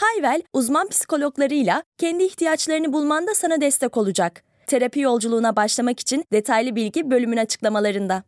Hayvel, uzman psikologlarıyla kendi ihtiyaçlarını bulmanda sana destek olacak. Terapi yolculuğuna başlamak için detaylı bilgi bölümün açıklamalarında.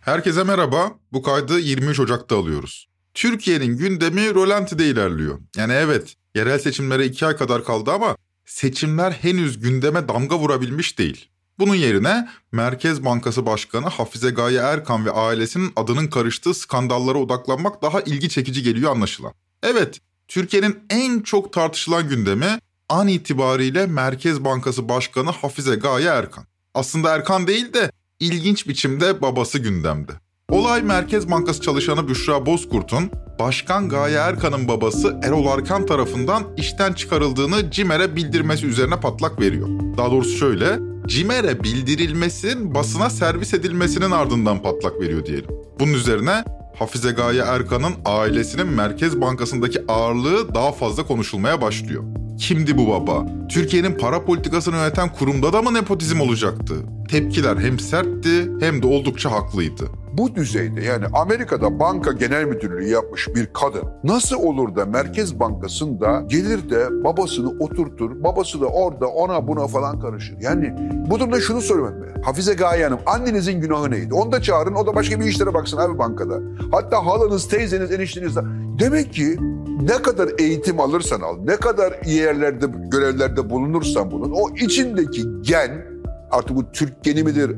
Herkese merhaba. Bu kaydı 23 Ocak'ta alıyoruz. Türkiye'nin gündemi rolantide ilerliyor. Yani evet, yerel seçimlere 2 ay kadar kaldı ama seçimler henüz gündeme damga vurabilmiş değil. Bunun yerine Merkez Bankası Başkanı Hafize Gaye Erkan ve ailesinin adının karıştığı skandallara odaklanmak daha ilgi çekici geliyor anlaşılan. Evet, Türkiye'nin en çok tartışılan gündemi an itibariyle Merkez Bankası Başkanı Hafize Gaye Erkan. Aslında Erkan değil de ilginç biçimde babası gündemde. Olay Merkez Bankası çalışanı Büşra Bozkurt'un Başkan Gaye Erkan'ın babası Erol Arkan tarafından işten çıkarıldığını CİMER'e bildirmesi üzerine patlak veriyor. Daha doğrusu şöyle, CİMER'e bildirilmesinin basına servis edilmesinin ardından patlak veriyor diyelim. Bunun üzerine Hafize Gaye Erkan'ın ailesinin Merkez Bankası'ndaki ağırlığı daha fazla konuşulmaya başlıyor. Kimdi bu baba? Türkiye'nin para politikasını yöneten kurumda da mı nepotizm olacaktı? Tepkiler hem sertti hem de oldukça haklıydı. Bu düzeyde yani Amerika'da banka genel müdürlüğü yapmış bir kadın nasıl olur da Merkez Bankası'nda gelir de babasını oturtur, babası da orada ona buna falan karışır. Yani bu durumda şunu sormam ben. Hafize Gaye Hanım annenizin günahı neydi? Onu da çağırın o da başka bir işlere baksın abi bankada. Hatta halanız, teyzeniz, enişteniz de. Demek ki ne kadar eğitim alırsan al, ne kadar yerlerde, görevlerde bulunursan bulun, o içindeki gen, artık bu Türk geni midir,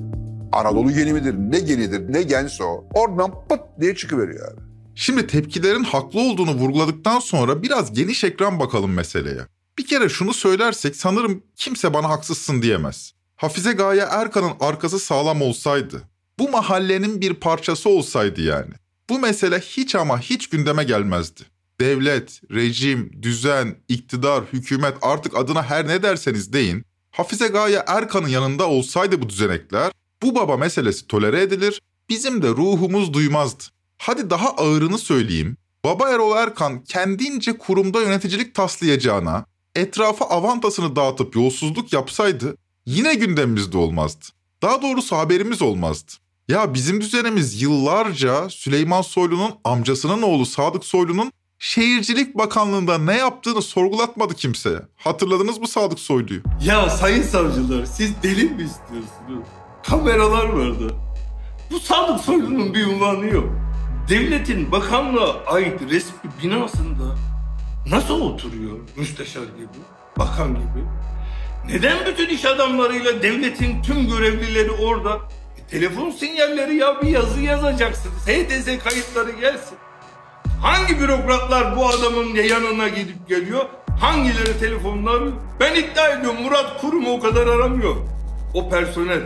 Anadolu geni midir, ne genidir, ne gense o, oradan pıt diye çıkıveriyor abi. Şimdi tepkilerin haklı olduğunu vurguladıktan sonra biraz geniş ekran bakalım meseleye. Bir kere şunu söylersek sanırım kimse bana haksızsın diyemez. Hafize Gaye Erkan'ın arkası sağlam olsaydı, bu mahallenin bir parçası olsaydı yani, bu mesele hiç ama hiç gündeme gelmezdi devlet, rejim, düzen, iktidar, hükümet artık adına her ne derseniz deyin, Hafize Gaye Erkan'ın yanında olsaydı bu düzenekler, bu baba meselesi tolere edilir, bizim de ruhumuz duymazdı. Hadi daha ağırını söyleyeyim, Baba Erol Erkan kendince kurumda yöneticilik taslayacağına, etrafa avantasını dağıtıp yolsuzluk yapsaydı yine gündemimizde olmazdı. Daha doğrusu haberimiz olmazdı. Ya bizim düzenimiz yıllarca Süleyman Soylu'nun amcasının oğlu Sadık Soylu'nun Şehircilik Bakanlığı'nda ne yaptığını sorgulatmadı kimseye. Hatırladınız mı Sadık Soylu'yu? Ya sayın savcılar siz deli mi istiyorsunuz? Kameralar vardı. Bu Sadık Soylu'nun bir unvanı yok. Devletin bakanlığa ait resmi binasında nasıl oturuyor müsteşar gibi, bakan gibi? Neden bütün iş adamlarıyla devletin tüm görevlileri orada? E, telefon sinyalleri ya bir yazı yazacaksınız. HTS kayıtları gelsin. Hangi bürokratlar bu adamın yanına gidip geliyor? Hangileri telefonlar? Ben iddia ediyorum Murat Kurum o kadar aramıyor. O personel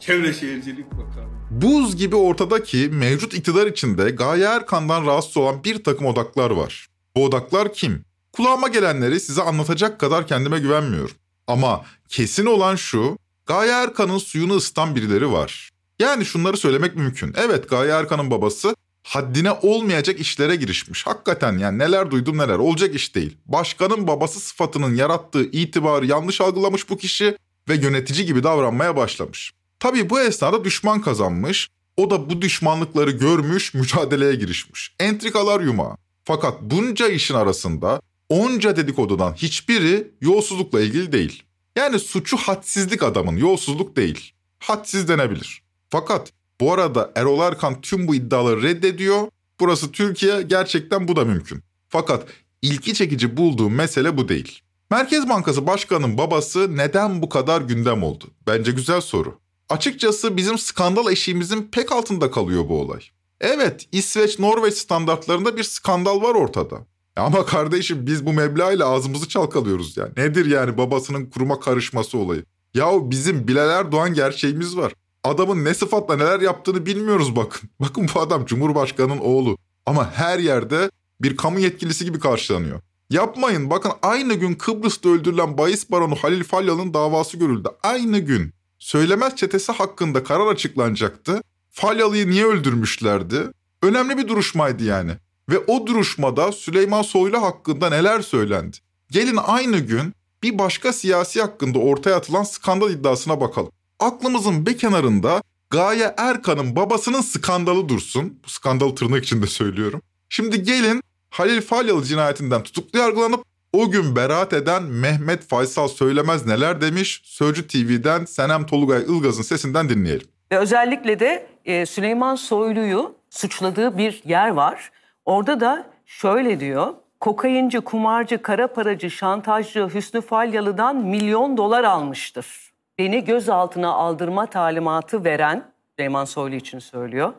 Çevre Şehircilik Bakanı. Buz gibi ortadaki mevcut iktidar içinde Gaye Erkan'dan rahatsız olan bir takım odaklar var. Bu odaklar kim? Kulağıma gelenleri size anlatacak kadar kendime güvenmiyorum. Ama kesin olan şu, Gaye Erkan'ın suyunu ısıtan birileri var. Yani şunları söylemek mümkün. Evet Gaye Erkan'ın babası haddine olmayacak işlere girişmiş. Hakikaten yani neler duydum neler olacak iş değil. Başkanın babası sıfatının yarattığı itibarı yanlış algılamış bu kişi ve yönetici gibi davranmaya başlamış. Tabii bu esnada düşman kazanmış. O da bu düşmanlıkları görmüş, mücadeleye girişmiş. Entrikalar yumağı. Fakat bunca işin arasında onca dedikodudan hiçbiri yolsuzlukla ilgili değil. Yani suçu hadsizlik adamın, yolsuzluk değil. Hadsiz denebilir. Fakat bu arada Erol Erkan tüm bu iddiaları reddediyor. Burası Türkiye gerçekten bu da mümkün. Fakat ilki çekici bulduğum mesele bu değil. Merkez Bankası Başkanı'nın babası neden bu kadar gündem oldu? Bence güzel soru. Açıkçası bizim skandal eşiğimizin pek altında kalıyor bu olay. Evet, İsveç-Norveç standartlarında bir skandal var ortada. Ama kardeşim biz bu meblağıyla ağzımızı çalkalıyoruz yani. Nedir yani babasının kuruma karışması olayı? Yahu bizim Bilal Erdoğan gerçeğimiz var. Adamın ne sıfatla neler yaptığını bilmiyoruz bakın. Bakın bu adam Cumhurbaşkanı'nın oğlu. Ama her yerde bir kamu yetkilisi gibi karşılanıyor. Yapmayın bakın aynı gün Kıbrıs'ta öldürülen bahis baronu Halil Falyalı'nın davası görüldü. Aynı gün. Söylemez çetesi hakkında karar açıklanacaktı. Falyalı'yı niye öldürmüşlerdi? Önemli bir duruşmaydı yani. Ve o duruşmada Süleyman Soylu hakkında neler söylendi? Gelin aynı gün bir başka siyasi hakkında ortaya atılan skandal iddiasına bakalım. Aklımızın bir kenarında Gaye Erkan'ın babasının skandalı dursun. Bu skandalı tırnak içinde söylüyorum. Şimdi gelin Halil Falyalı cinayetinden tutuklu yargılanıp o gün beraat eden Mehmet Faysal Söylemez neler demiş? Sözcü TV'den Senem Tolugay Ilgaz'ın sesinden dinleyelim. Ve özellikle de e, Süleyman Soylu'yu suçladığı bir yer var. Orada da şöyle diyor. Kokainci, kumarcı, kara paracı, şantajcı Hüsnü Falyalı'dan milyon dolar almıştır. Beni gözaltına aldırma talimatı veren, Süleyman Soylu için söylüyor.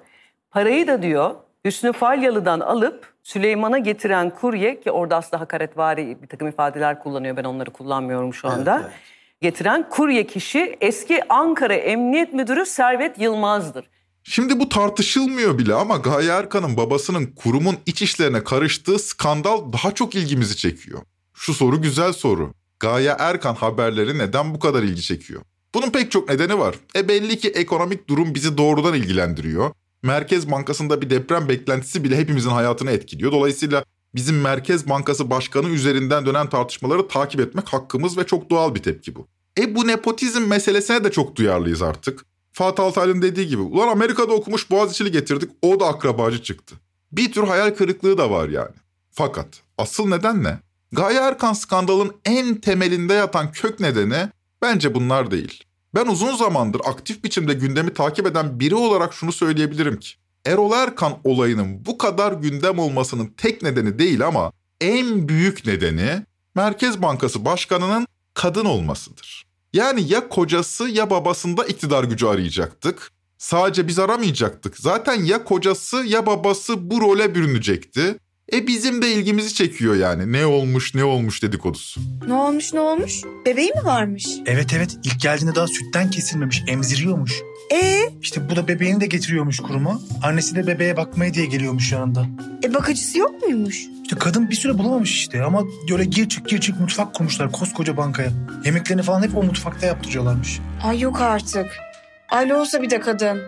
Parayı da diyor Hüsnü Falyalı'dan alıp Süleyman'a getiren kurye ki orada aslında hakaretvari bir takım ifadeler kullanıyor. Ben onları kullanmıyorum şu anda. Evet, evet. Getiren kurye kişi eski Ankara Emniyet Müdürü Servet Yılmaz'dır. Şimdi bu tartışılmıyor bile ama Gaye Erkan'ın babasının kurumun iç işlerine karıştığı skandal daha çok ilgimizi çekiyor. Şu soru güzel soru. Gaye Erkan haberleri neden bu kadar ilgi çekiyor? Bunun pek çok nedeni var. E belli ki ekonomik durum bizi doğrudan ilgilendiriyor. Merkez Bankası'nda bir deprem beklentisi bile hepimizin hayatını etkiliyor. Dolayısıyla bizim Merkez Bankası Başkanı üzerinden dönen tartışmaları takip etmek hakkımız ve çok doğal bir tepki bu. E bu nepotizm meselesine de çok duyarlıyız artık. Fatih Altaylı'nın dediği gibi ulan Amerika'da okumuş Boğaziçi'li getirdik o da akrabacı çıktı. Bir tür hayal kırıklığı da var yani. Fakat asıl neden ne? Gaye Erkan skandalın en temelinde yatan kök nedeni bence bunlar değil. Ben uzun zamandır aktif biçimde gündemi takip eden biri olarak şunu söyleyebilirim ki. Erol Erkan olayının bu kadar gündem olmasının tek nedeni değil ama en büyük nedeni Merkez Bankası Başkanı'nın kadın olmasıdır. Yani ya kocası ya babasında iktidar gücü arayacaktık. Sadece biz aramayacaktık. Zaten ya kocası ya babası bu role bürünecekti. E bizim de ilgimizi çekiyor yani. Ne olmuş ne olmuş dedikodusu. Ne olmuş ne olmuş? Bebeği mi varmış? Evet evet ilk geldiğinde daha sütten kesilmemiş emziriyormuş. Ee, İşte bu da bebeğini de getiriyormuş kuruma. Annesi de bebeğe bakmaya diye geliyormuş yanında. e bakıcısı yok muymuş? İşte kadın bir süre bulamamış işte ama böyle gir çık gir çık mutfak kurmuşlar koskoca bankaya. Yemeklerini falan hep o mutfakta yaptırıyorlarmış. Ay yok artık. Aile olsa bir de kadın.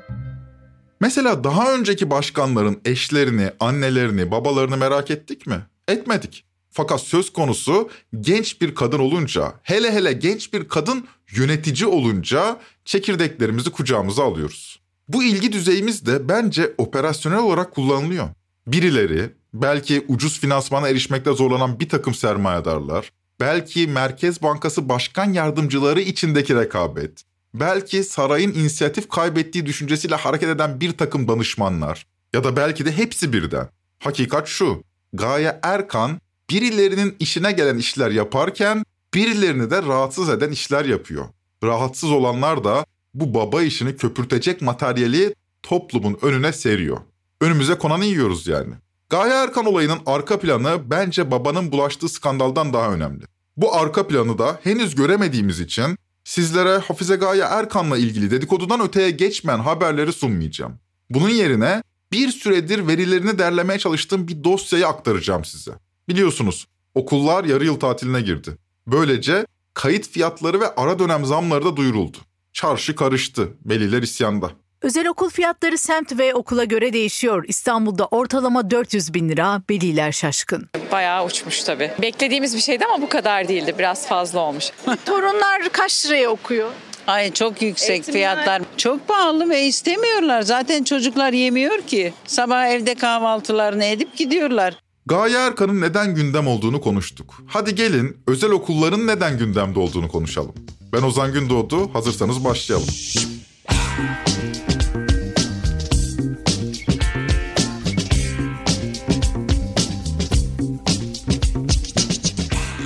Mesela daha önceki başkanların eşlerini, annelerini, babalarını merak ettik mi? Etmedik. Fakat söz konusu genç bir kadın olunca, hele hele genç bir kadın yönetici olunca çekirdeklerimizi kucağımıza alıyoruz. Bu ilgi düzeyimiz de bence operasyonel olarak kullanılıyor. Birileri, belki ucuz finansmana erişmekte zorlanan bir takım sermayedarlar, belki Merkez Bankası Başkan Yardımcıları içindeki rekabet, belki sarayın inisiyatif kaybettiği düşüncesiyle hareket eden bir takım danışmanlar ya da belki de hepsi birden. Hakikat şu, Gaye Erkan birilerinin işine gelen işler yaparken birilerini de rahatsız eden işler yapıyor. Rahatsız olanlar da bu baba işini köpürtecek materyali toplumun önüne seriyor. Önümüze konanı yiyoruz yani. Gaye Erkan olayının arka planı bence babanın bulaştığı skandaldan daha önemli. Bu arka planı da henüz göremediğimiz için sizlere Hafize Gaye Erkan'la ilgili dedikodudan öteye geçmeyen haberleri sunmayacağım. Bunun yerine bir süredir verilerini derlemeye çalıştığım bir dosyayı aktaracağım size. Biliyorsunuz okullar yarı yıl tatiline girdi. Böylece kayıt fiyatları ve ara dönem zamları da duyuruldu. Çarşı karıştı, veliler isyanda. Özel okul fiyatları semt ve okula göre değişiyor. İstanbul'da ortalama 400 bin lira, veliler şaşkın. Bayağı uçmuş tabii. Beklediğimiz bir şeydi ama bu kadar değildi. Biraz fazla olmuş. Torunlar kaç liraya okuyor? Ay çok yüksek Eğitimler- fiyatlar. Çok pahalı ve istemiyorlar. Zaten çocuklar yemiyor ki. Sabah evde kahvaltılarını edip gidiyorlar. Gaye Erkan'ın neden gündem olduğunu konuştuk. Hadi gelin özel okulların neden gündemde olduğunu konuşalım. Ben Ozan Gündoğdu, hazırsanız başlayalım.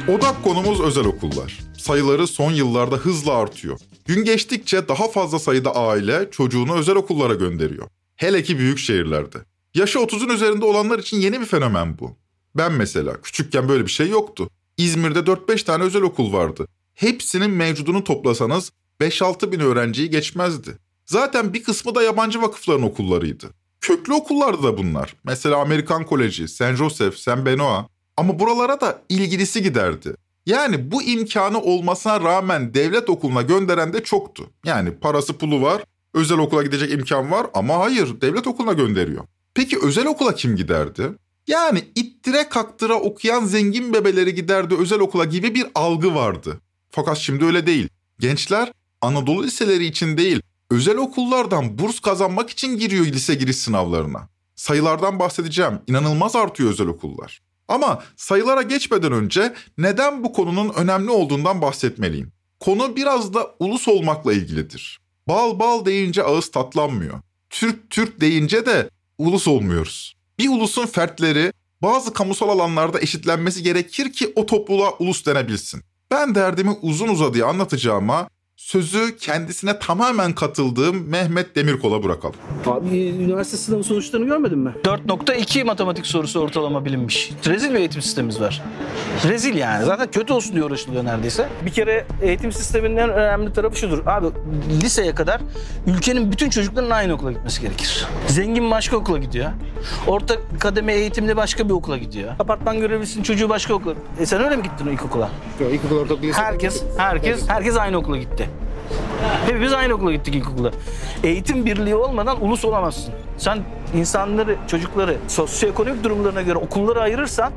Odak konumuz özel okullar. Sayıları son yıllarda hızla artıyor. Gün geçtikçe daha fazla sayıda aile çocuğunu özel okullara gönderiyor. Hele ki büyük şehirlerde. Yaşı 30'un üzerinde olanlar için yeni bir fenomen bu. Ben mesela küçükken böyle bir şey yoktu. İzmir'de 4-5 tane özel okul vardı. Hepsinin mevcudunu toplasanız 5-6 bin öğrenciyi geçmezdi. Zaten bir kısmı da yabancı vakıfların okullarıydı. Köklü okullardı da bunlar. Mesela Amerikan Koleji, St. Joseph, St. Benoît. Ama buralara da ilgilisi giderdi. Yani bu imkanı olmasına rağmen devlet okuluna gönderen de çoktu. Yani parası pulu var, özel okula gidecek imkan var ama hayır devlet okuluna gönderiyor. Peki özel okula kim giderdi? Yani ittire kaktıra okuyan zengin bebeleri giderdi özel okula gibi bir algı vardı. Fakat şimdi öyle değil. Gençler Anadolu liseleri için değil, özel okullardan burs kazanmak için giriyor lise giriş sınavlarına. Sayılardan bahsedeceğim. İnanılmaz artıyor özel okullar. Ama sayılara geçmeden önce neden bu konunun önemli olduğundan bahsetmeliyim. Konu biraz da ulus olmakla ilgilidir. Bal bal deyince ağız tatlanmıyor. Türk Türk deyince de ulus olmuyoruz. Bir ulusun fertleri bazı kamusal alanlarda eşitlenmesi gerekir ki o topluluğa ulus denebilsin. Ben derdimi uzun uzadıya anlatacağıma sözü kendisine tamamen katıldığım Mehmet Demirkol'a bırakalım. Abi üniversite sınavı sonuçlarını görmedin mi? 4.2 matematik sorusu ortalama bilinmiş. Rezil bir eğitim sistemimiz var. Rezil yani. Zaten kötü olsun diye uğraşılıyor neredeyse. Bir kere eğitim sisteminin en önemli tarafı şudur. Abi liseye kadar ülkenin bütün çocuklarının aynı okula gitmesi gerekir. Zengin başka okula gidiyor. Orta kademe eğitimli başka bir okula gidiyor. Apartman görevlisinin çocuğu başka okula. E sen öyle mi gittin o ilkokula? Yok ilkokul, ortaokul, lise. Herkes, herkes, herkes aynı okula gitti. Hepimiz aynı okula gittik ilkokula. Eğitim birliği olmadan ulus olamazsın. Sen insanları, çocukları sosyoekonomik durumlarına göre okullara ayırırsan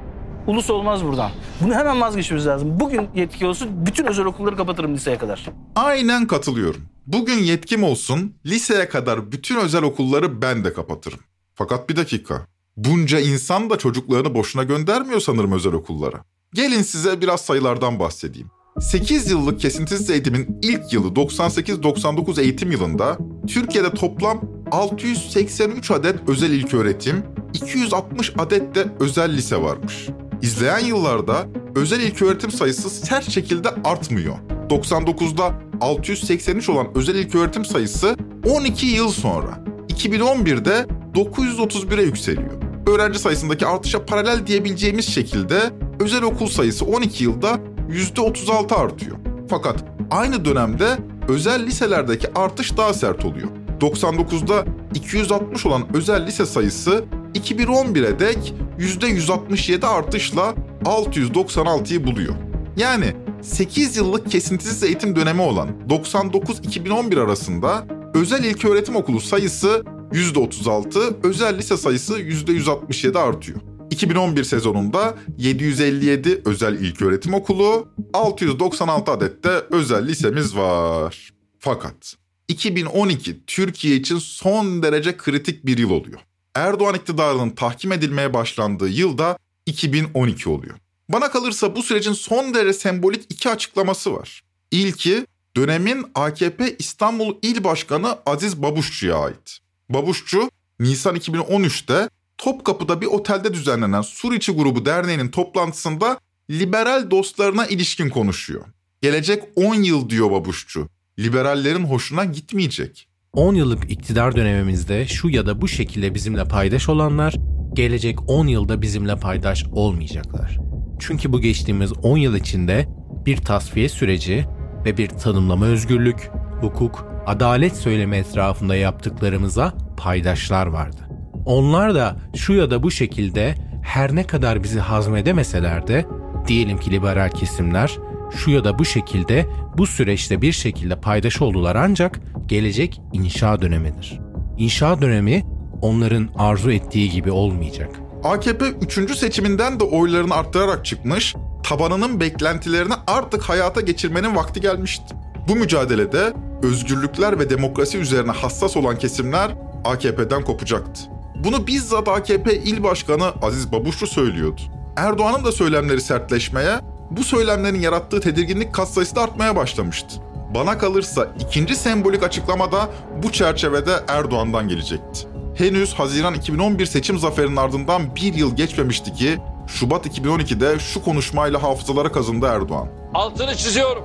ulus olmaz buradan. Bunu hemen vazgeçmemiz lazım. Bugün yetki olsun bütün özel okulları kapatırım liseye kadar. Aynen katılıyorum. Bugün yetkim olsun, liseye kadar bütün özel okulları ben de kapatırım. Fakat bir dakika. Bunca insan da çocuklarını boşuna göndermiyor sanırım özel okullara. Gelin size biraz sayılardan bahsedeyim. 8 yıllık kesintisiz eğitimin ilk yılı 98-99 eğitim yılında Türkiye'de toplam 683 adet özel ilköğretim, 260 adet de özel lise varmış. İzleyen yıllarda özel ilköğretim sayısı sert şekilde artmıyor. 99'da 683 olan özel ilköğretim sayısı 12 yıl sonra 2011'de 931'e yükseliyor. Öğrenci sayısındaki artışa paralel diyebileceğimiz şekilde özel okul sayısı 12 yılda %36 artıyor. Fakat aynı dönemde özel liselerdeki artış daha sert oluyor. 99'da 260 olan özel lise sayısı 2011'e dek %167 artışla 696'yı buluyor. Yani 8 yıllık kesintisiz eğitim dönemi olan 99-2011 arasında özel ilköğretim okulu sayısı %36, özel lise sayısı %167 artıyor. 2011 sezonunda 757 özel ilköğretim okulu, 696 adet de özel lisemiz var. Fakat 2012 Türkiye için son derece kritik bir yıl oluyor. Erdoğan iktidarının tahkim edilmeye başlandığı yılda 2012 oluyor. Bana kalırsa bu sürecin son derece sembolik iki açıklaması var. İlki dönemin AKP İstanbul İl Başkanı Aziz Babuşçu'ya ait. Babuşçu Nisan 2013'te Topkapı'da bir otelde düzenlenen Suriçi Grubu Derneği'nin toplantısında liberal dostlarına ilişkin konuşuyor. Gelecek 10 yıl diyor Babuşçu. Liberallerin hoşuna gitmeyecek. 10 yıllık iktidar dönemimizde şu ya da bu şekilde bizimle paydaş olanlar gelecek 10 yılda bizimle paydaş olmayacaklar. Çünkü bu geçtiğimiz 10 yıl içinde bir tasfiye süreci ve bir tanımlama özgürlük, hukuk, adalet söylemi etrafında yaptıklarımıza paydaşlar vardı. Onlar da şu ya da bu şekilde her ne kadar bizi hazmedemeseler de diyelim ki liberal kesimler şu ya da bu şekilde bu süreçte bir şekilde paydaş oldular ancak gelecek inşa dönemidir. İnşa dönemi onların arzu ettiği gibi olmayacak. AKP 3. seçiminden de oylarını arttırarak çıkmış, tabanının beklentilerini artık hayata geçirmenin vakti gelmişti. Bu mücadelede özgürlükler ve demokrasi üzerine hassas olan kesimler AKP'den kopacaktı. Bunu bizzat AKP İl Başkanı Aziz Babuşlu söylüyordu. Erdoğan'ın da söylemleri sertleşmeye, bu söylemlerin yarattığı tedirginlik katsayısı da artmaya başlamıştı. Bana kalırsa ikinci sembolik açıklama da bu çerçevede Erdoğan'dan gelecekti. Henüz Haziran 2011 seçim zaferinin ardından bir yıl geçmemişti ki Şubat 2012'de şu konuşmayla hafızalara kazındı Erdoğan. Altını çiziyorum.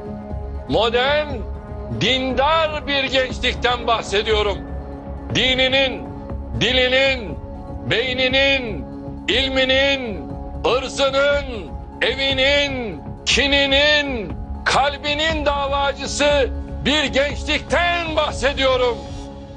Modern, dindar bir gençlikten bahsediyorum. Dininin, dilinin, beyninin, ilminin, ırzının, evinin, kininin, kalbinin davacısı bir gençlikten bahsediyorum.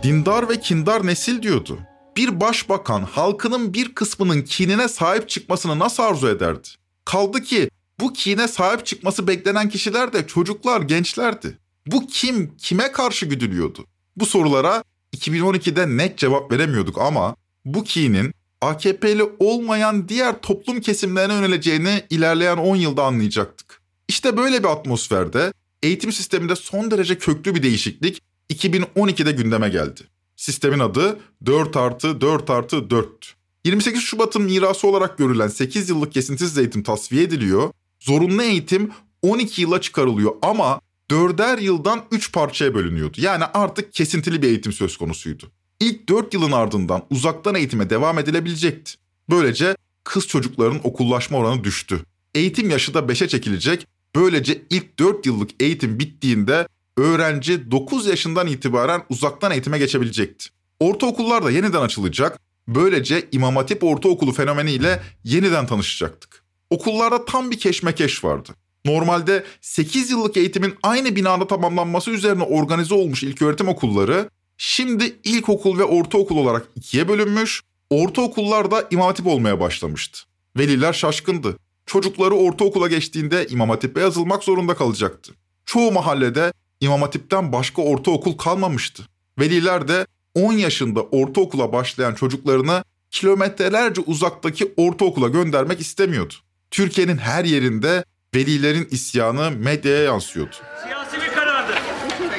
Dindar ve kindar nesil diyordu. Bir başbakan halkının bir kısmının kinine sahip çıkmasını nasıl arzu ederdi? Kaldı ki bu kine sahip çıkması beklenen kişiler de çocuklar, gençlerdi. Bu kim, kime karşı güdülüyordu? Bu sorulara 2012'de net cevap veremiyorduk ama bu kinin AKP'li olmayan diğer toplum kesimlerine yöneleceğini ilerleyen 10 yılda anlayacaktık. İşte böyle bir atmosferde eğitim sisteminde son derece köklü bir değişiklik 2012'de gündeme geldi. Sistemin adı 4 artı 4 artı 4. 28 Şubat'ın mirası olarak görülen 8 yıllık kesintisiz eğitim tasfiye ediliyor. Zorunlu eğitim 12 yıla çıkarılıyor ama 4'er yıldan 3 parçaya bölünüyordu. Yani artık kesintili bir eğitim söz konusuydu. İlk 4 yılın ardından uzaktan eğitime devam edilebilecekti. Böylece kız çocukların okullaşma oranı düştü. Eğitim yaşı da 5'e çekilecek. Böylece ilk 4 yıllık eğitim bittiğinde öğrenci 9 yaşından itibaren uzaktan eğitime geçebilecekti. Ortaokullar da yeniden açılacak. Böylece İmam Hatip Ortaokulu fenomeniyle yeniden tanışacaktık. Okullarda tam bir keşmekeş vardı. Normalde 8 yıllık eğitimin aynı binada tamamlanması üzerine organize olmuş ilköğretim okulları şimdi ilkokul ve ortaokul olarak ikiye bölünmüş, ortaokullar da İmam Hatip olmaya başlamıştı. Veliler şaşkındı. Çocukları ortaokula geçtiğinde İmam Hatip'e yazılmak zorunda kalacaktı. Çoğu mahallede İmam Hatip'ten başka ortaokul kalmamıştı. Veliler de 10 yaşında ortaokula başlayan çocuklarını kilometrelerce uzaktaki ortaokula göndermek istemiyordu. Türkiye'nin her yerinde velilerin isyanı medyaya yansıyordu. Siyasi bir karardı.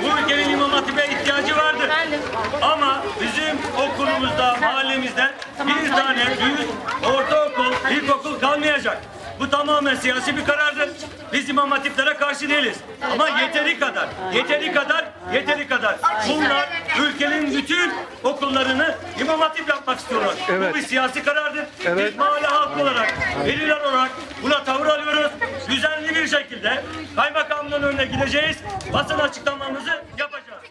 Bu ülkenin İmam Hatip'e ihtiyacı vardı. Ama bizim okulumuzda, mahallemizde bir tane büyük ortaokul, ilkokul kalmayacak. Bu tamamen siyasi bir karardır. Biz İmam Hatiplere karşı değiliz. Ama yeteri kadar, yeteri kadar, yeteri kadar. Bunlar ülkenin bütün okullarını İmam Hatip yapmak istiyorlar. Evet. Bu bir siyasi karardır. Evet. Biz mahalle halkı olarak, veliler olarak buna tavır alıyoruz. Düzenli bir şekilde kaymakamlığın önüne gideceğiz. Basın açıklamamızı yapacağız.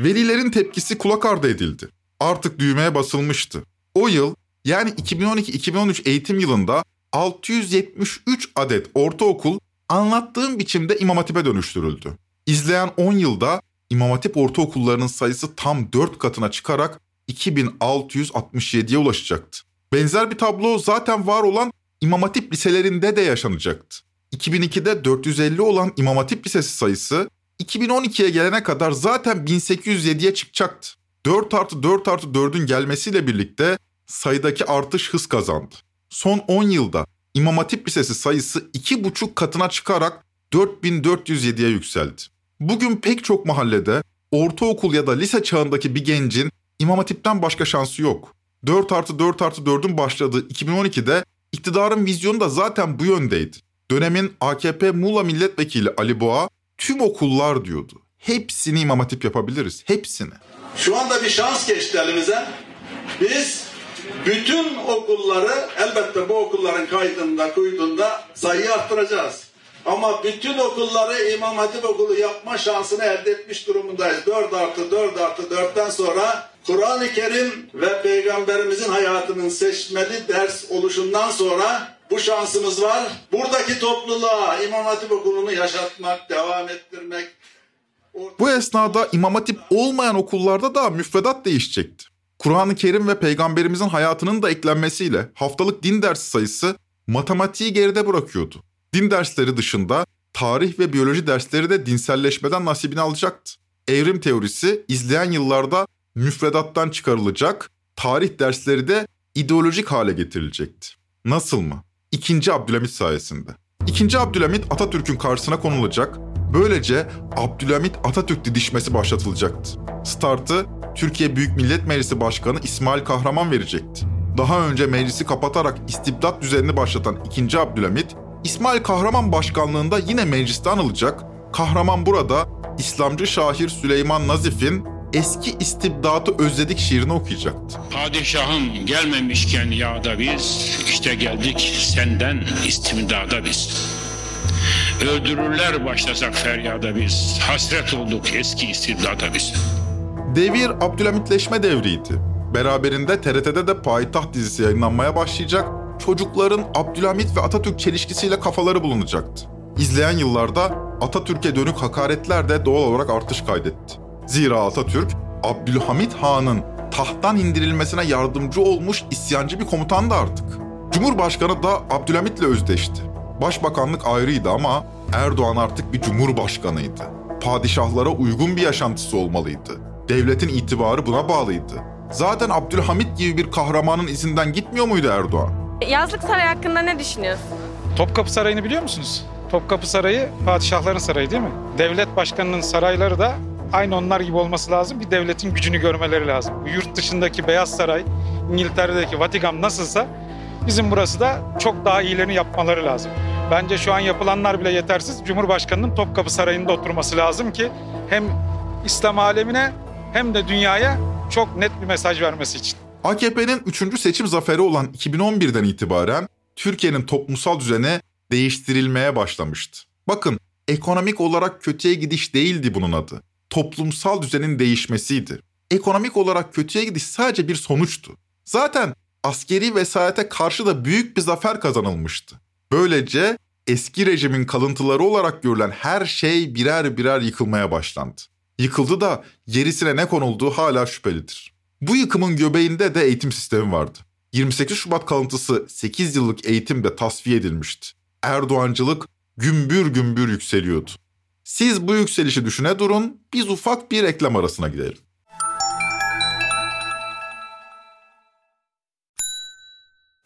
Velilerin tepkisi kulak ardı edildi. Artık düğmeye basılmıştı. O yıl yani 2012-2013 eğitim yılında 673 adet ortaokul anlattığım biçimde İmam Hatip'e dönüştürüldü. İzleyen 10 yılda İmam Hatip ortaokullarının sayısı tam 4 katına çıkarak 2667'ye ulaşacaktı. Benzer bir tablo zaten var olan İmam Hatip liselerinde de yaşanacaktı. 2002'de 450 olan İmam Hatip Lisesi sayısı 2012'ye gelene kadar zaten 1807'ye çıkacaktı. 4 artı 4 artı 4'ün gelmesiyle birlikte sayıdaki artış hız kazandı. Son 10 yılda İmam Hatip Lisesi sayısı 2,5 katına çıkarak 4407'ye yükseldi. Bugün pek çok mahallede ortaokul ya da lise çağındaki bir gencin İmam Hatip'ten başka şansı yok. 4 artı 4 artı 4'ün başladığı 2012'de iktidarın vizyonu da zaten bu yöndeydi. Dönemin AKP Muğla Milletvekili Ali Boğa tüm okullar diyordu. Hepsini İmam Hatip yapabiliriz, hepsini. Şu anda bir şans geçti elimize. Biz bütün okulları elbette bu okulların kaydında, kuydunda sayıyı arttıracağız. Ama bütün okulları İmam Hatip okulu yapma şansını elde etmiş durumundayız. 4 artı 4 artı 4'ten sonra Kur'an-ı Kerim ve Peygamberimizin hayatının seçmeli ders oluşundan sonra bu şansımız var. Buradaki topluluğa İmam Hatip okulunu yaşatmak, devam ettirmek, Bu esnada İmam Hatip olmayan okullarda da müfredat değişecekti. Kur'an-ı Kerim ve peygamberimizin hayatının da eklenmesiyle haftalık din dersi sayısı matematiği geride bırakıyordu. Din dersleri dışında tarih ve biyoloji dersleri de dinselleşmeden nasibini alacaktı. Evrim teorisi izleyen yıllarda müfredattan çıkarılacak, tarih dersleri de ideolojik hale getirilecekti. Nasıl mı? İkinci Abdülhamit sayesinde. İkinci Abdülhamit Atatürk'ün karşısına konulacak, böylece Abdülhamit Atatürk didişmesi başlatılacaktı. Startı Türkiye Büyük Millet Meclisi Başkanı İsmail Kahraman verecekti. Daha önce meclisi kapatarak istibdat düzenini başlatan 2. Abdülhamit, İsmail Kahraman başkanlığında yine mecliste anılacak. Kahraman burada İslamcı şair Süleyman Nazif'in eski istibdatı özledik şiirini okuyacaktı. Padişahım gelmemişken yağda biz, işte geldik senden istimdada biz. Öldürürler başlasak feryada biz, hasret olduk eski istibdata biz. Devir Abdülhamitleşme devriydi. Beraberinde TRT'de de Payitaht dizisi yayınlanmaya başlayacak, çocukların Abdülhamit ve Atatürk çelişkisiyle kafaları bulunacaktı. İzleyen yıllarda Atatürk'e dönük hakaretler de doğal olarak artış kaydetti. Zira Atatürk, Abdülhamit Han'ın tahttan indirilmesine yardımcı olmuş isyancı bir komutandı artık. Cumhurbaşkanı da Abdülhamit'le özdeşti. Başbakanlık ayrıydı ama Erdoğan artık bir cumhurbaşkanıydı. Padişahlara uygun bir yaşantısı olmalıydı. Devletin itibarı buna bağlıydı. Zaten Abdülhamit gibi bir kahramanın izinden gitmiyor muydu Erdoğan? Yazlık Saray hakkında ne düşünüyorsun? Topkapı Sarayı'nı biliyor musunuz? Topkapı Sarayı padişahların sarayı değil mi? Devlet başkanının sarayları da aynı onlar gibi olması lazım. Bir devletin gücünü görmeleri lazım. Yurt dışındaki Beyaz Saray, İngiltere'deki Vatikan nasılsa bizim burası da çok daha iyilerini yapmaları lazım. Bence şu an yapılanlar bile yetersiz. Cumhurbaşkanının Topkapı Sarayı'nda oturması lazım ki hem İslam alemine hem de dünyaya çok net bir mesaj vermesi için. AKP'nin 3. seçim zaferi olan 2011'den itibaren Türkiye'nin toplumsal düzeni değiştirilmeye başlamıştı. Bakın ekonomik olarak kötüye gidiş değildi bunun adı. Toplumsal düzenin değişmesiydi. Ekonomik olarak kötüye gidiş sadece bir sonuçtu. Zaten askeri vesayete karşı da büyük bir zafer kazanılmıştı. Böylece eski rejimin kalıntıları olarak görülen her şey birer birer yıkılmaya başlandı. Yıkıldı da gerisine ne konulduğu hala şüphelidir. Bu yıkımın göbeğinde de eğitim sistemi vardı. 28 Şubat kalıntısı 8 yıllık eğitimde tasfiye edilmişti. Erdoğancılık gümbür gümbür yükseliyordu. Siz bu yükselişi düşüne durun, biz ufak bir reklam arasına gidelim.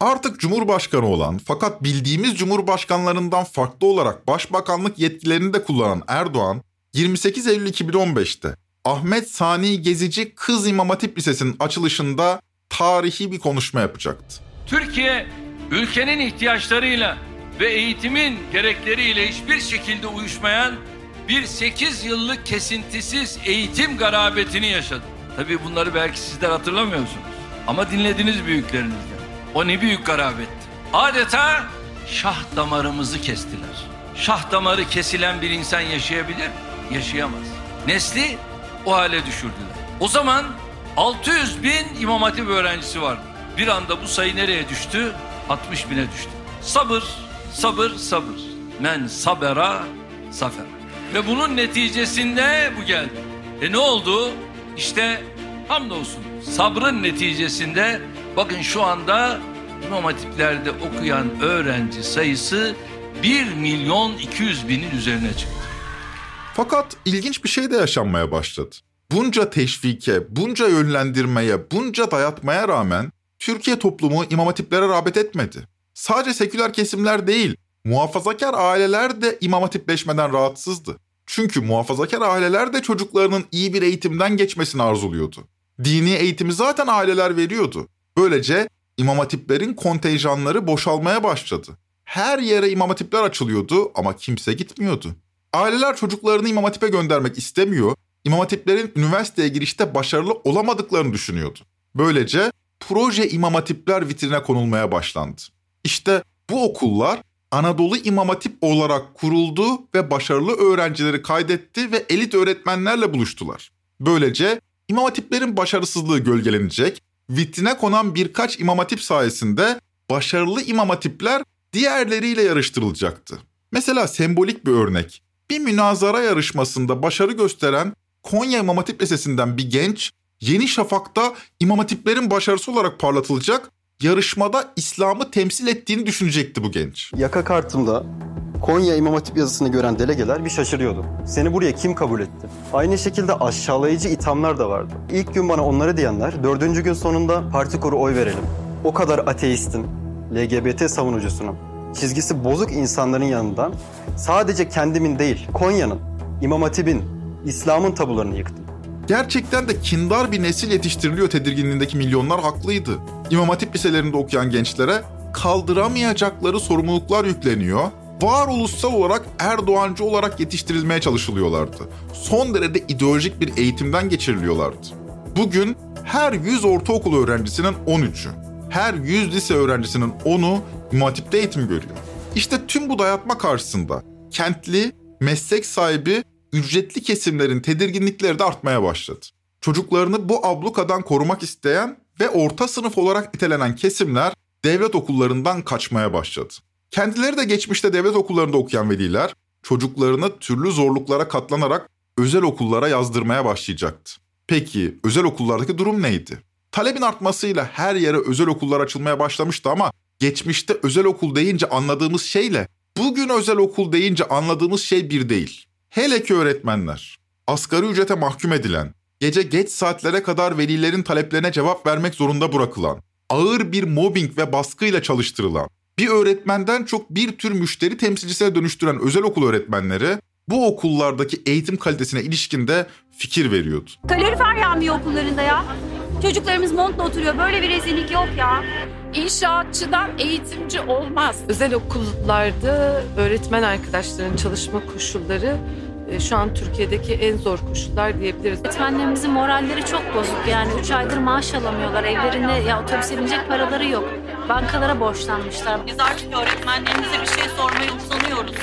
Artık Cumhurbaşkanı olan fakat bildiğimiz Cumhurbaşkanlarından farklı olarak başbakanlık yetkilerini de kullanan Erdoğan, 28 Eylül 2015'te Ahmet Sani Gezici Kız İmam Hatip Lisesi'nin açılışında tarihi bir konuşma yapacaktı. Türkiye ülkenin ihtiyaçlarıyla ve eğitimin gerekleriyle hiçbir şekilde uyuşmayan bir 8 yıllık kesintisiz eğitim garabetini yaşadı. Tabii bunları belki sizler hatırlamıyorsunuz ama dinlediniz büyüklerinizden. O ne büyük garabetti. Adeta şah damarımızı kestiler. Şah damarı kesilen bir insan yaşayabilir? Yaşayamaz. Nesli o hale düşürdüler. O zaman 600 bin İmam Hatip öğrencisi vardı. Bir anda bu sayı nereye düştü? 60 bine düştü. Sabır, sabır, sabır. Men sabera, safera. Ve bunun neticesinde bu geldi. E ne oldu? İşte hamdolsun sabrın neticesinde bakın şu anda İmam Hatiplerde okuyan öğrenci sayısı 1 milyon 200 binin üzerine çıktı. Fakat ilginç bir şey de yaşanmaya başladı. Bunca teşvike, bunca yönlendirmeye, bunca dayatmaya rağmen Türkiye toplumu imam hatiplere rağbet etmedi. Sadece seküler kesimler değil, muhafazakar aileler de imam hatipleşmeden rahatsızdı. Çünkü muhafazakar aileler de çocuklarının iyi bir eğitimden geçmesini arzuluyordu. Dini eğitimi zaten aileler veriyordu. Böylece imam hatiplerin kontenjanları boşalmaya başladı. Her yere imam hatipler açılıyordu ama kimse gitmiyordu. Aileler çocuklarını imam hatipe göndermek istemiyor, imam hatiplerin üniversiteye girişte başarılı olamadıklarını düşünüyordu. Böylece proje imam hatipler vitrine konulmaya başlandı. İşte bu okullar Anadolu İmam Hatip olarak kuruldu ve başarılı öğrencileri kaydetti ve elit öğretmenlerle buluştular. Böylece İmam Hatiplerin başarısızlığı gölgelenecek, vitrine konan birkaç İmam Hatip sayesinde başarılı İmam Hatipler diğerleriyle yarıştırılacaktı. Mesela sembolik bir örnek. Bir münazara yarışmasında başarı gösteren Konya İmam Hatip Lisesi'nden bir genç Yeni Şafak'ta İmam Hatiplerin başarısı olarak parlatılacak yarışmada İslam'ı temsil ettiğini düşünecekti bu genç. Yaka kartımda Konya İmam Hatip yazısını gören delegeler bir şaşırıyordu. Seni buraya kim kabul etti? Aynı şekilde aşağılayıcı ithamlar da vardı. İlk gün bana onları diyenler dördüncü gün sonunda parti koru oy verelim. O kadar ateistin, LGBT savunucusunun, çizgisi bozuk insanların yanından sadece kendimin değil, Konya'nın, İmam Hatip'in, İslam'ın tabularını yıktım. Gerçekten de kindar bir nesil yetiştiriliyor tedirginliğindeki milyonlar haklıydı. İmam Hatip liselerinde okuyan gençlere kaldıramayacakları sorumluluklar yükleniyor. Varoluşsal olarak Erdoğancı olarak yetiştirilmeye çalışılıyorlardı. Son derece ideolojik bir eğitimden geçiriliyorlardı. Bugün her 100 ortaokul öğrencisinin 13'ü, her 100 lise öğrencisinin 10'u İmam Hatip'te eğitim görüyor. İşte tüm bu dayatma karşısında kentli, meslek sahibi, ücretli kesimlerin tedirginlikleri de artmaya başladı. Çocuklarını bu ablukadan korumak isteyen ve orta sınıf olarak itelenen kesimler devlet okullarından kaçmaya başladı. Kendileri de geçmişte devlet okullarında okuyan veliler çocuklarını türlü zorluklara katlanarak özel okullara yazdırmaya başlayacaktı. Peki özel okullardaki durum neydi? Talebin artmasıyla her yere özel okullar açılmaya başlamıştı ama geçmişte özel okul deyince anladığımız şeyle bugün özel okul deyince anladığımız şey bir değil. Hele ki öğretmenler, asgari ücrete mahkum edilen, gece geç saatlere kadar velilerin taleplerine cevap vermek zorunda bırakılan, ağır bir mobbing ve baskıyla çalıştırılan, bir öğretmenden çok bir tür müşteri temsilcisine dönüştüren özel okul öğretmenleri bu okullardaki eğitim kalitesine ilişkinde fikir veriyordu. Kalorifer yanmıyor okullarında ya. Çocuklarımız montla oturuyor. Böyle bir rezillik yok ya. İnşaatçıdan eğitimci olmaz. Özel okullarda öğretmen arkadaşların çalışma koşulları şu an Türkiye'deki en zor koşullar diyebiliriz. Öğretmenlerimizin moralleri çok bozuk yani. Üç aydır maaş alamıyorlar. Evlerinde ya otobüse binecek paraları yok. Bankalara borçlanmışlar. Biz artık öğretmenlerimize bir şey sormaya utanıyoruz.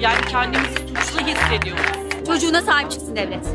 Yani kendimizi suçlu hissediyoruz. Çocuğuna sahip çıksın devlet.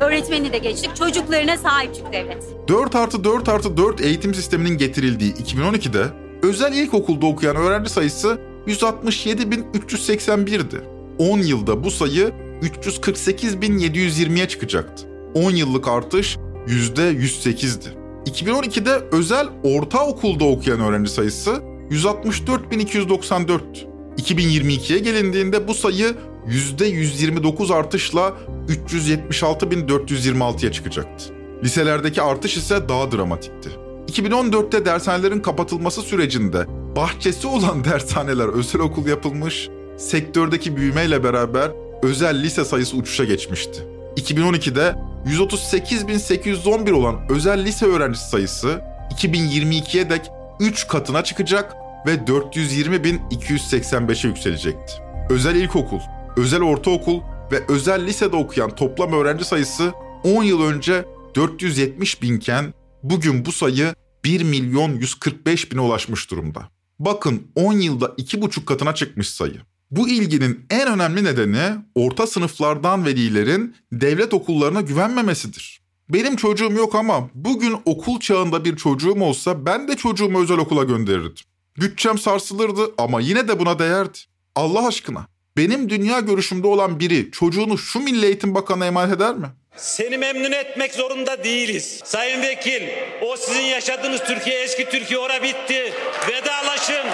Öğretmeni de geçtik. Çocuklarına sahip çık devlet. 4 artı 4 artı 4 eğitim sisteminin getirildiği 2012'de özel ilkokulda okuyan öğrenci sayısı 167.381'di. 10 yılda bu sayı 348.720'ye çıkacaktı. 10 yıllık artış %108'di. 2012'de özel ortaokulda okuyan öğrenci sayısı 164.294'tü. 2022'ye gelindiğinde bu sayı %129 artışla 376.426'ya çıkacaktı. Liselerdeki artış ise daha dramatikti. 2014'te dershanelerin kapatılması sürecinde bahçesi olan dershaneler özel okul yapılmış, sektördeki büyümeyle beraber özel lise sayısı uçuşa geçmişti. 2012'de 138.811 olan özel lise öğrencisi sayısı 2022'ye dek 3 katına çıkacak ve 420.285'e yükselecekti. Özel ilkokul, özel ortaokul ve özel lisede okuyan toplam öğrenci sayısı 10 yıl önce 470 binken bugün bu sayı 1 milyon 145 bine ulaşmış durumda. Bakın 10 yılda 2,5 katına çıkmış sayı. Bu ilginin en önemli nedeni orta sınıflardan velilerin devlet okullarına güvenmemesidir. Benim çocuğum yok ama bugün okul çağında bir çocuğum olsa ben de çocuğumu özel okula gönderirdim. Bütçem sarsılırdı ama yine de buna değerdi. Allah aşkına benim dünya görüşümde olan biri çocuğunu şu Milli Eğitim Bakanı'na emanet eder mi? Seni memnun etmek zorunda değiliz. Sayın Vekil, o sizin yaşadığınız Türkiye eski Türkiye ora bitti. Vedalaşın,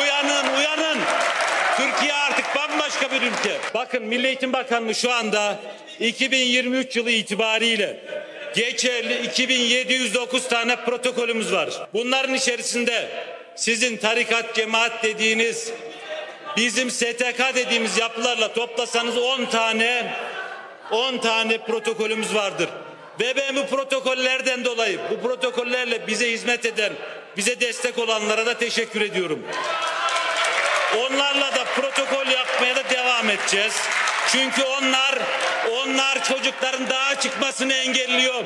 uyanın, uyanın. Türkiye artık bambaşka bir ülke. Bakın Milli Eğitim Bakanlığı şu anda 2023 yılı itibariyle geçerli 2709 tane protokolümüz var. Bunların içerisinde sizin tarikat, cemaat dediğiniz, bizim STK dediğimiz yapılarla toplasanız 10 tane 10 tane protokolümüz vardır. Ve ben bu protokollerden dolayı, bu protokollerle bize hizmet eden, bize destek olanlara da teşekkür ediyorum. Onlarla da protokol yapmaya da devam edeceğiz. Çünkü onlar onlar çocukların daha çıkmasını engelliyor.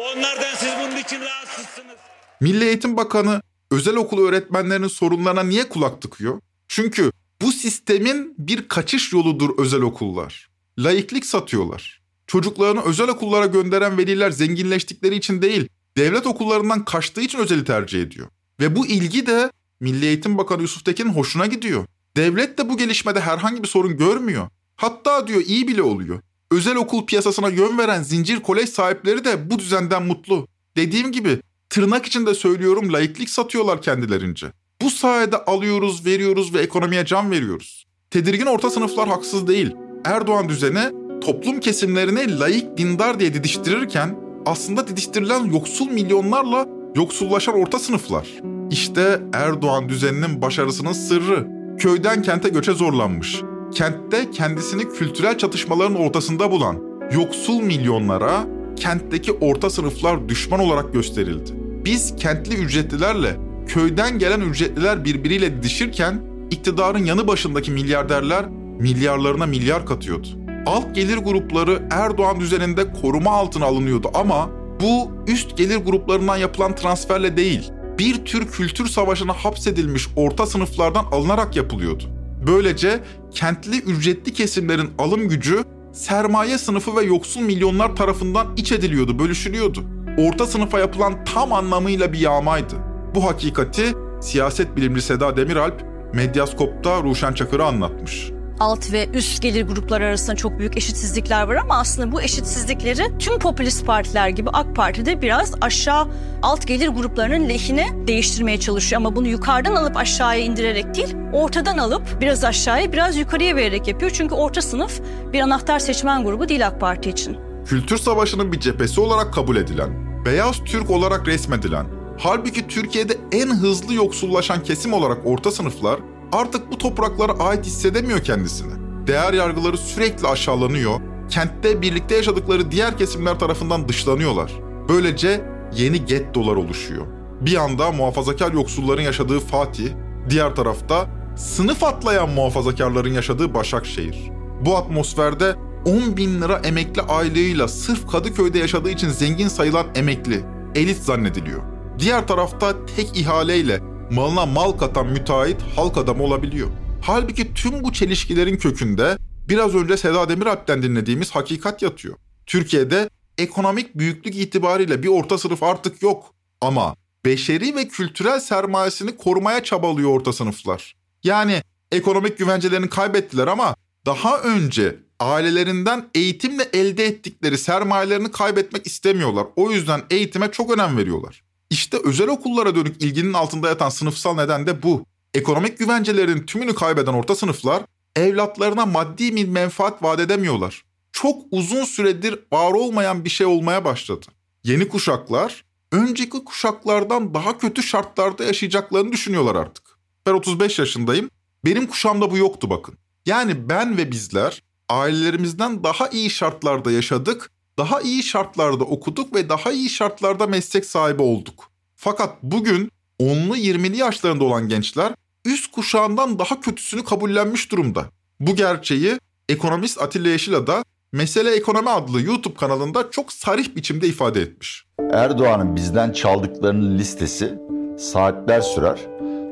Onlardan siz bunun için rahatsızsınız. Milli Eğitim Bakanı özel okul öğretmenlerinin sorunlarına niye kulak tıkıyor? Çünkü bu sistemin bir kaçış yoludur özel okullar. Laiklik satıyorlar. Çocuklarını özel okullara gönderen veliler zenginleştikleri için değil, devlet okullarından kaçtığı için özeli tercih ediyor. Ve bu ilgi de Milli Eğitim Bakanı Yusuf Tekin'in hoşuna gidiyor. Devlet de bu gelişmede herhangi bir sorun görmüyor. Hatta diyor iyi bile oluyor. Özel okul piyasasına yön veren zincir kolej sahipleri de bu düzenden mutlu. Dediğim gibi tırnak içinde söylüyorum laiklik satıyorlar kendilerince. Bu sayede alıyoruz, veriyoruz ve ekonomiye can veriyoruz. Tedirgin orta sınıflar haksız değil. Erdoğan düzeni toplum kesimlerini laik dindar diye didiştirirken aslında didiştirilen yoksul milyonlarla yoksullaşan orta sınıflar. İşte Erdoğan düzeninin başarısının sırrı. köyden kente göçe zorlanmış, kentte kendisini kültürel çatışmaların ortasında bulan yoksul milyonlara kentteki orta sınıflar düşman olarak gösterildi. Biz kentli ücretlilerle köyden gelen ücretliler birbiriyle didişirken iktidarın yanı başındaki milyarderler milyarlarına milyar katıyordu. Alt gelir grupları Erdoğan düzeninde koruma altına alınıyordu ama bu üst gelir gruplarından yapılan transferle değil, bir tür kültür savaşına hapsedilmiş orta sınıflardan alınarak yapılıyordu. Böylece kentli ücretli kesimlerin alım gücü sermaye sınıfı ve yoksul milyonlar tarafından iç ediliyordu, bölüşülüyordu. Orta sınıfa yapılan tam anlamıyla bir yağmaydı. Bu hakikati siyaset bilimci Seda Demiralp Medyaskop'ta Ruşen Çakır'a anlatmış alt ve üst gelir grupları arasında çok büyük eşitsizlikler var ama aslında bu eşitsizlikleri tüm popülist partiler gibi AK Parti'de biraz aşağı alt gelir gruplarının lehine değiştirmeye çalışıyor. Ama bunu yukarıdan alıp aşağıya indirerek değil, ortadan alıp biraz aşağıya biraz yukarıya vererek yapıyor. Çünkü orta sınıf bir anahtar seçmen grubu değil AK Parti için. Kültür savaşının bir cephesi olarak kabul edilen, beyaz Türk olarak resmedilen, halbuki Türkiye'de en hızlı yoksullaşan kesim olarak orta sınıflar artık bu topraklara ait hissedemiyor kendisini. Değer yargıları sürekli aşağılanıyor, kentte birlikte yaşadıkları diğer kesimler tarafından dışlanıyorlar. Böylece yeni gettolar oluşuyor. Bir yanda muhafazakar yoksulların yaşadığı Fatih, diğer tarafta sınıf atlayan muhafazakarların yaşadığı Başakşehir. Bu atmosferde 10 bin lira emekli aylığıyla sırf Kadıköy'de yaşadığı için zengin sayılan emekli, elit zannediliyor. Diğer tarafta tek ihaleyle malına mal katan müteahhit halk adamı olabiliyor. Halbuki tüm bu çelişkilerin kökünde biraz önce Seda Demiralp'ten dinlediğimiz hakikat yatıyor. Türkiye'de ekonomik büyüklük itibariyle bir orta sınıf artık yok. Ama beşeri ve kültürel sermayesini korumaya çabalıyor orta sınıflar. Yani ekonomik güvencelerini kaybettiler ama daha önce ailelerinden eğitimle elde ettikleri sermayelerini kaybetmek istemiyorlar. O yüzden eğitime çok önem veriyorlar. İşte özel okullara dönük ilginin altında yatan sınıfsal neden de bu. Ekonomik güvencelerin tümünü kaybeden orta sınıflar evlatlarına maddi bir menfaat vaat edemiyorlar. Çok uzun süredir var olmayan bir şey olmaya başladı. Yeni kuşaklar önceki kuşaklardan daha kötü şartlarda yaşayacaklarını düşünüyorlar artık. Ben 35 yaşındayım. Benim kuşamda bu yoktu bakın. Yani ben ve bizler ailelerimizden daha iyi şartlarda yaşadık daha iyi şartlarda okuduk ve daha iyi şartlarda meslek sahibi olduk. Fakat bugün 10'lu 20'li yaşlarında olan gençler üst kuşağından daha kötüsünü kabullenmiş durumda. Bu gerçeği ekonomist Atilla Yeşil'a da Mesele Ekonomi adlı YouTube kanalında çok sarih biçimde ifade etmiş. Erdoğan'ın bizden çaldıklarının listesi saatler sürer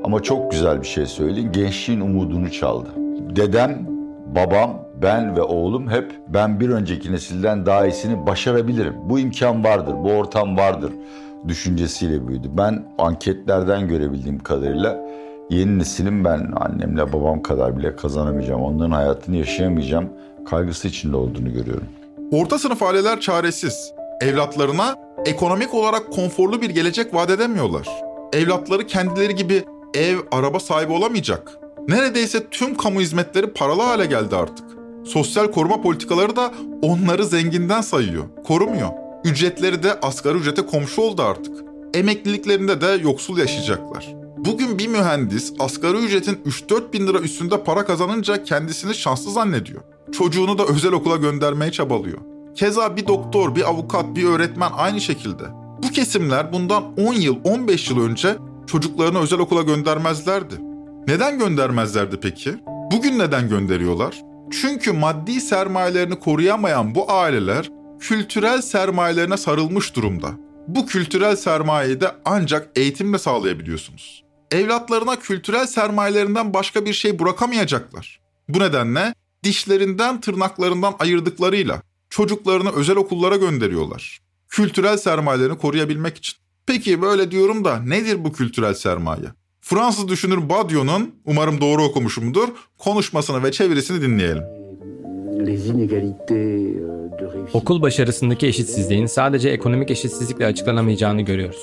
ama çok güzel bir şey söyleyeyim. Gençliğin umudunu çaldı. Dedem, babam, ben ve oğlum hep ben bir önceki nesilden daha iyisini başarabilirim. Bu imkan vardır, bu ortam vardır düşüncesiyle büyüdü. Ben anketlerden görebildiğim kadarıyla yeni neslin ben annemle babam kadar bile kazanamayacağım, onların hayatını yaşayamayacağım kaygısı içinde olduğunu görüyorum. Orta sınıf aileler çaresiz. Evlatlarına ekonomik olarak konforlu bir gelecek vaat edemiyorlar. Evlatları kendileri gibi ev, araba sahibi olamayacak. Neredeyse tüm kamu hizmetleri paralı hale geldi artık. Sosyal koruma politikaları da onları zenginden sayıyor, korumuyor. Ücretleri de asgari ücrete komşu oldu artık. Emekliliklerinde de yoksul yaşayacaklar. Bugün bir mühendis asgari ücretin 3-4 bin lira üstünde para kazanınca kendisini şanslı zannediyor. Çocuğunu da özel okula göndermeye çabalıyor. Keza bir doktor, bir avukat, bir öğretmen aynı şekilde. Bu kesimler bundan 10 yıl, 15 yıl önce çocuklarını özel okula göndermezlerdi. Neden göndermezlerdi peki? Bugün neden gönderiyorlar? Çünkü maddi sermayelerini koruyamayan bu aileler kültürel sermayelerine sarılmış durumda. Bu kültürel sermayeyi de ancak eğitimle sağlayabiliyorsunuz. Evlatlarına kültürel sermayelerinden başka bir şey bırakamayacaklar. Bu nedenle dişlerinden tırnaklarından ayırdıklarıyla çocuklarını özel okullara gönderiyorlar. Kültürel sermayelerini koruyabilmek için. Peki böyle diyorum da nedir bu kültürel sermaye? Fransız düşünür Badiou'nun, umarım doğru okumuşumdur, konuşmasını ve çevirisini dinleyelim. Okul başarısındaki eşitsizliğin sadece ekonomik eşitsizlikle açıklanamayacağını görüyoruz.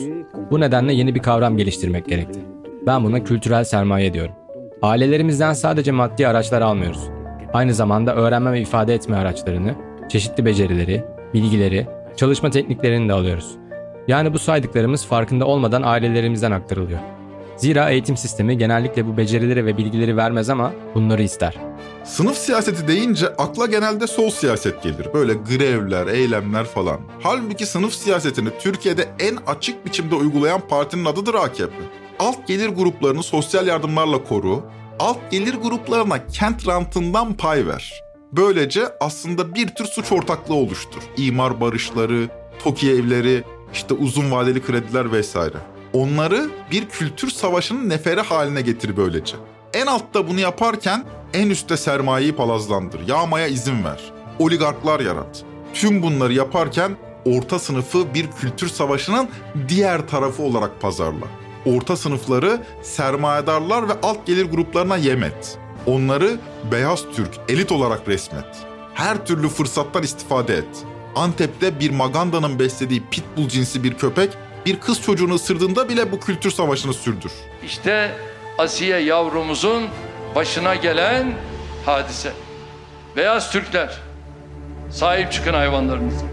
Bu nedenle yeni bir kavram geliştirmek gerekti. Ben buna kültürel sermaye diyorum. Ailelerimizden sadece maddi araçlar almıyoruz. Aynı zamanda öğrenme ve ifade etme araçlarını, çeşitli becerileri, bilgileri, çalışma tekniklerini de alıyoruz. Yani bu saydıklarımız farkında olmadan ailelerimizden aktarılıyor. Zira eğitim sistemi genellikle bu becerileri ve bilgileri vermez ama bunları ister. Sınıf siyaseti deyince akla genelde sol siyaset gelir. Böyle grevler, eylemler falan. Halbuki sınıf siyasetini Türkiye'de en açık biçimde uygulayan partinin adıdır AKP. Alt gelir gruplarını sosyal yardımlarla koru, alt gelir gruplarına kent rantından pay ver. Böylece aslında bir tür suç ortaklığı oluştur. İmar barışları, TOKİ evleri, işte uzun vadeli krediler vesaire. Onları bir kültür savaşının neferi haline getir böylece. En altta bunu yaparken en üstte sermayeyi palazlandır. Yağmaya izin ver. Oligarklar yarat. Tüm bunları yaparken orta sınıfı bir kültür savaşının diğer tarafı olarak pazarla. Orta sınıfları sermayedarlar ve alt gelir gruplarına yem et. Onları beyaz Türk, elit olarak resmet. Her türlü fırsattan istifade et. Antep'te bir Maganda'nın beslediği pitbull cinsi bir köpek bir kız çocuğunu ısırdığında bile bu kültür savaşını sürdür. İşte Asiye yavrumuzun başına gelen hadise. Beyaz Türkler, sahip çıkın hayvanlarınıza.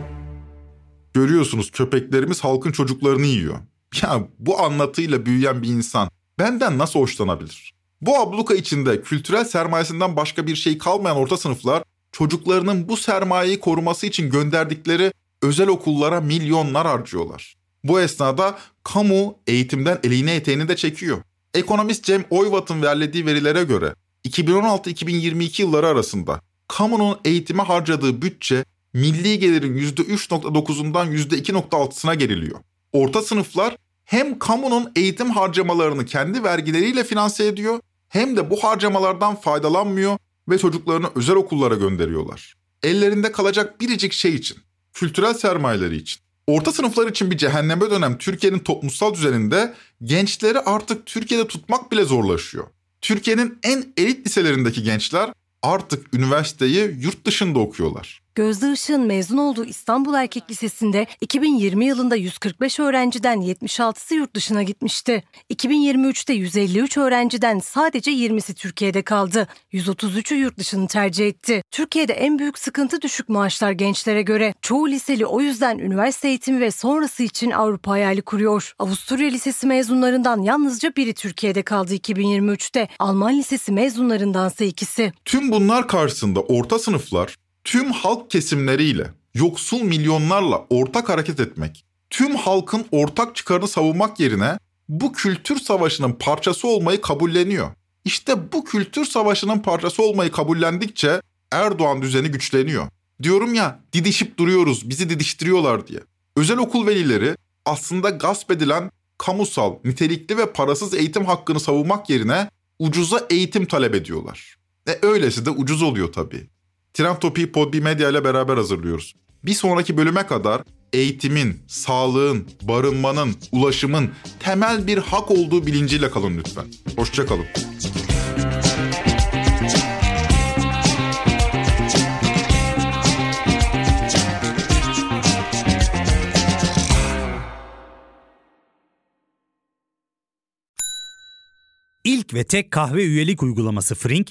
Görüyorsunuz köpeklerimiz halkın çocuklarını yiyor. Ya bu anlatıyla büyüyen bir insan benden nasıl hoşlanabilir? Bu abluka içinde kültürel sermayesinden başka bir şey kalmayan orta sınıflar çocuklarının bu sermayeyi koruması için gönderdikleri özel okullara milyonlar harcıyorlar. Bu esnada kamu eğitimden elini eteğini de çekiyor. Ekonomist Cem Oyvat'ın verdiği verilere göre 2016-2022 yılları arasında kamunun eğitime harcadığı bütçe milli gelirin %3.9'undan %2.6'sına geriliyor. Orta sınıflar hem kamunun eğitim harcamalarını kendi vergileriyle finanse ediyor hem de bu harcamalardan faydalanmıyor ve çocuklarını özel okullara gönderiyorlar. Ellerinde kalacak biricik şey için, kültürel sermayeleri için. Orta sınıflar için bir cehenneme dönem Türkiye'nin toplumsal düzeninde gençleri artık Türkiye'de tutmak bile zorlaşıyor. Türkiye'nin en elit liselerindeki gençler artık üniversiteyi yurt dışında okuyorlar. Gözde Işık'ın mezun olduğu İstanbul Erkek Lisesi'nde 2020 yılında 145 öğrenciden 76'sı yurt dışına gitmişti. 2023'te 153 öğrenciden sadece 20'si Türkiye'de kaldı. 133'ü yurt dışını tercih etti. Türkiye'de en büyük sıkıntı düşük maaşlar gençlere göre. Çoğu liseli o yüzden üniversite eğitimi ve sonrası için Avrupa hayali kuruyor. Avusturya Lisesi mezunlarından yalnızca biri Türkiye'de kaldı 2023'te. Alman Lisesi mezunlarındansa ikisi. Tüm bunlar karşısında orta sınıflar tüm halk kesimleriyle, yoksul milyonlarla ortak hareket etmek, tüm halkın ortak çıkarını savunmak yerine bu kültür savaşının parçası olmayı kabulleniyor. İşte bu kültür savaşının parçası olmayı kabullendikçe Erdoğan düzeni güçleniyor. Diyorum ya didişip duruyoruz, bizi didiştiriyorlar diye. Özel okul velileri aslında gasp edilen kamusal, nitelikli ve parasız eğitim hakkını savunmak yerine ucuza eğitim talep ediyorlar. E öylesi de ucuz oluyor tabii. Trend Topi'yi Podbi Medya ile beraber hazırlıyoruz. Bir sonraki bölüme kadar eğitimin, sağlığın, barınmanın, ulaşımın temel bir hak olduğu bilinciyle kalın lütfen. Hoşçakalın. İlk ve tek kahve üyelik uygulaması Frink,